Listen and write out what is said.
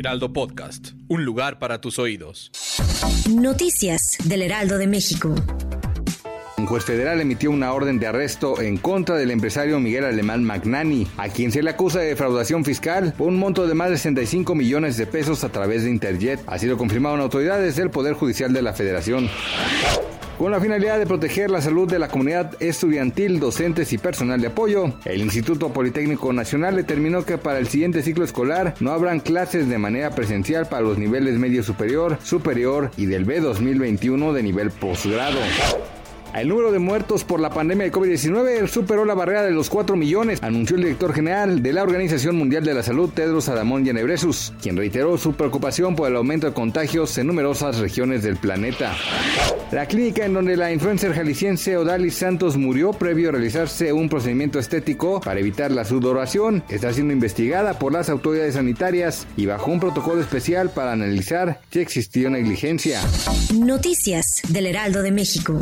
Heraldo Podcast. Un lugar para tus oídos. Noticias del Heraldo de México. Un juez federal emitió una orden de arresto en contra del empresario Miguel Alemán Magnani, a quien se le acusa de defraudación fiscal por un monto de más de 65 millones de pesos a través de Interjet. Ha sido confirmado en autoridades del Poder Judicial de la Federación. Con la finalidad de proteger la salud de la comunidad estudiantil, docentes y personal de apoyo, el Instituto Politécnico Nacional determinó que para el siguiente ciclo escolar no habrán clases de manera presencial para los niveles medio superior, superior y del B 2021 de nivel posgrado. El número de muertos por la pandemia de COVID-19 superó la barrera de los 4 millones, anunció el director general de la Organización Mundial de la Salud, Tedros Adamón Ghebreyesus, quien reiteró su preocupación por el aumento de contagios en numerosas regiones del planeta. La clínica en donde la influencer jalisciense Odalis Santos murió previo a realizarse un procedimiento estético para evitar la sudoración está siendo investigada por las autoridades sanitarias y bajo un protocolo especial para analizar si existió negligencia. Noticias del Heraldo de México.